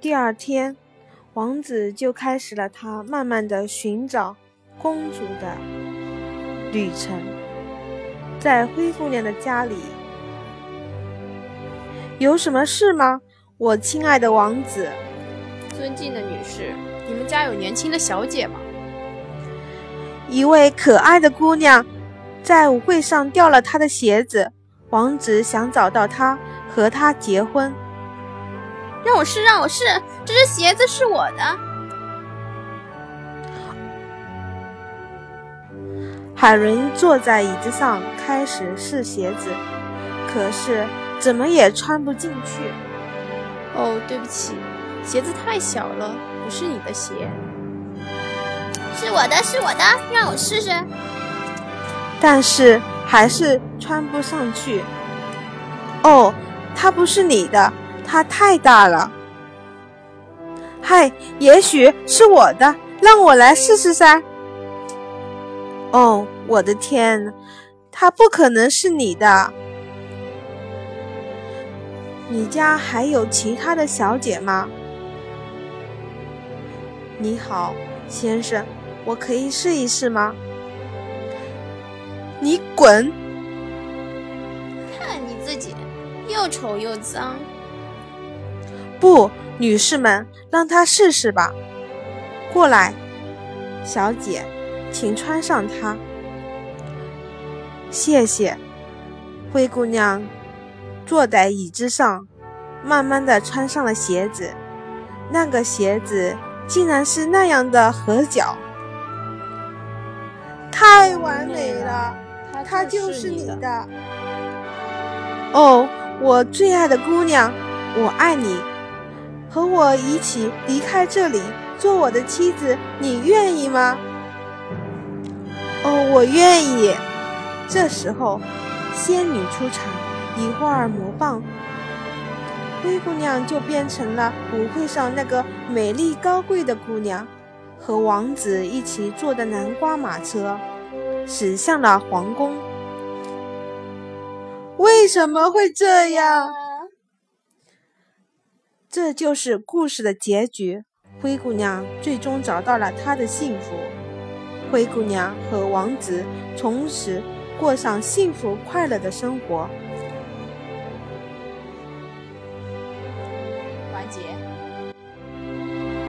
第二天，王子就开始了他慢慢的寻找公主的旅程。在灰姑娘的家里，有什么事吗？我亲爱的王子，尊敬的女士，你们家有年轻的小姐吗？一位可爱的姑娘在舞会上掉了她的鞋子，王子想找到她，和她结婚。让我试，让我试，这只鞋子是我的。海伦坐在椅子上开始试鞋子，可是怎么也穿不进去。哦，对不起，鞋子太小了，不是你的鞋。是我的，是我的，让我试试。但是还是穿不上去。哦，它不是你的，它太大了。嗨，也许是我的，让我来试试噻。哦，我的天，它不可能是你的。你家还有其他的小姐吗？你好，先生。我可以试一试吗？你滚！看你自己，又丑又脏。不，女士们，让她试试吧。过来，小姐，请穿上它。谢谢。灰姑娘坐在椅子上，慢慢的穿上了鞋子。那个鞋子竟然是那样的合脚。太完美了，它就是你的。哦，我最爱的姑娘，我爱你，和我一起离开这里，做我的妻子，你愿意吗？哦，我愿意。这时候，仙女出场，一会儿魔棒，灰姑娘就变成了舞会上那个美丽高贵的姑娘。和王子一起坐的南瓜马车驶向了皇宫。为什么会这样？这就是故事的结局，灰姑娘最终找到了她的幸福，灰姑娘和王子从此过上幸福快乐的生活。完结。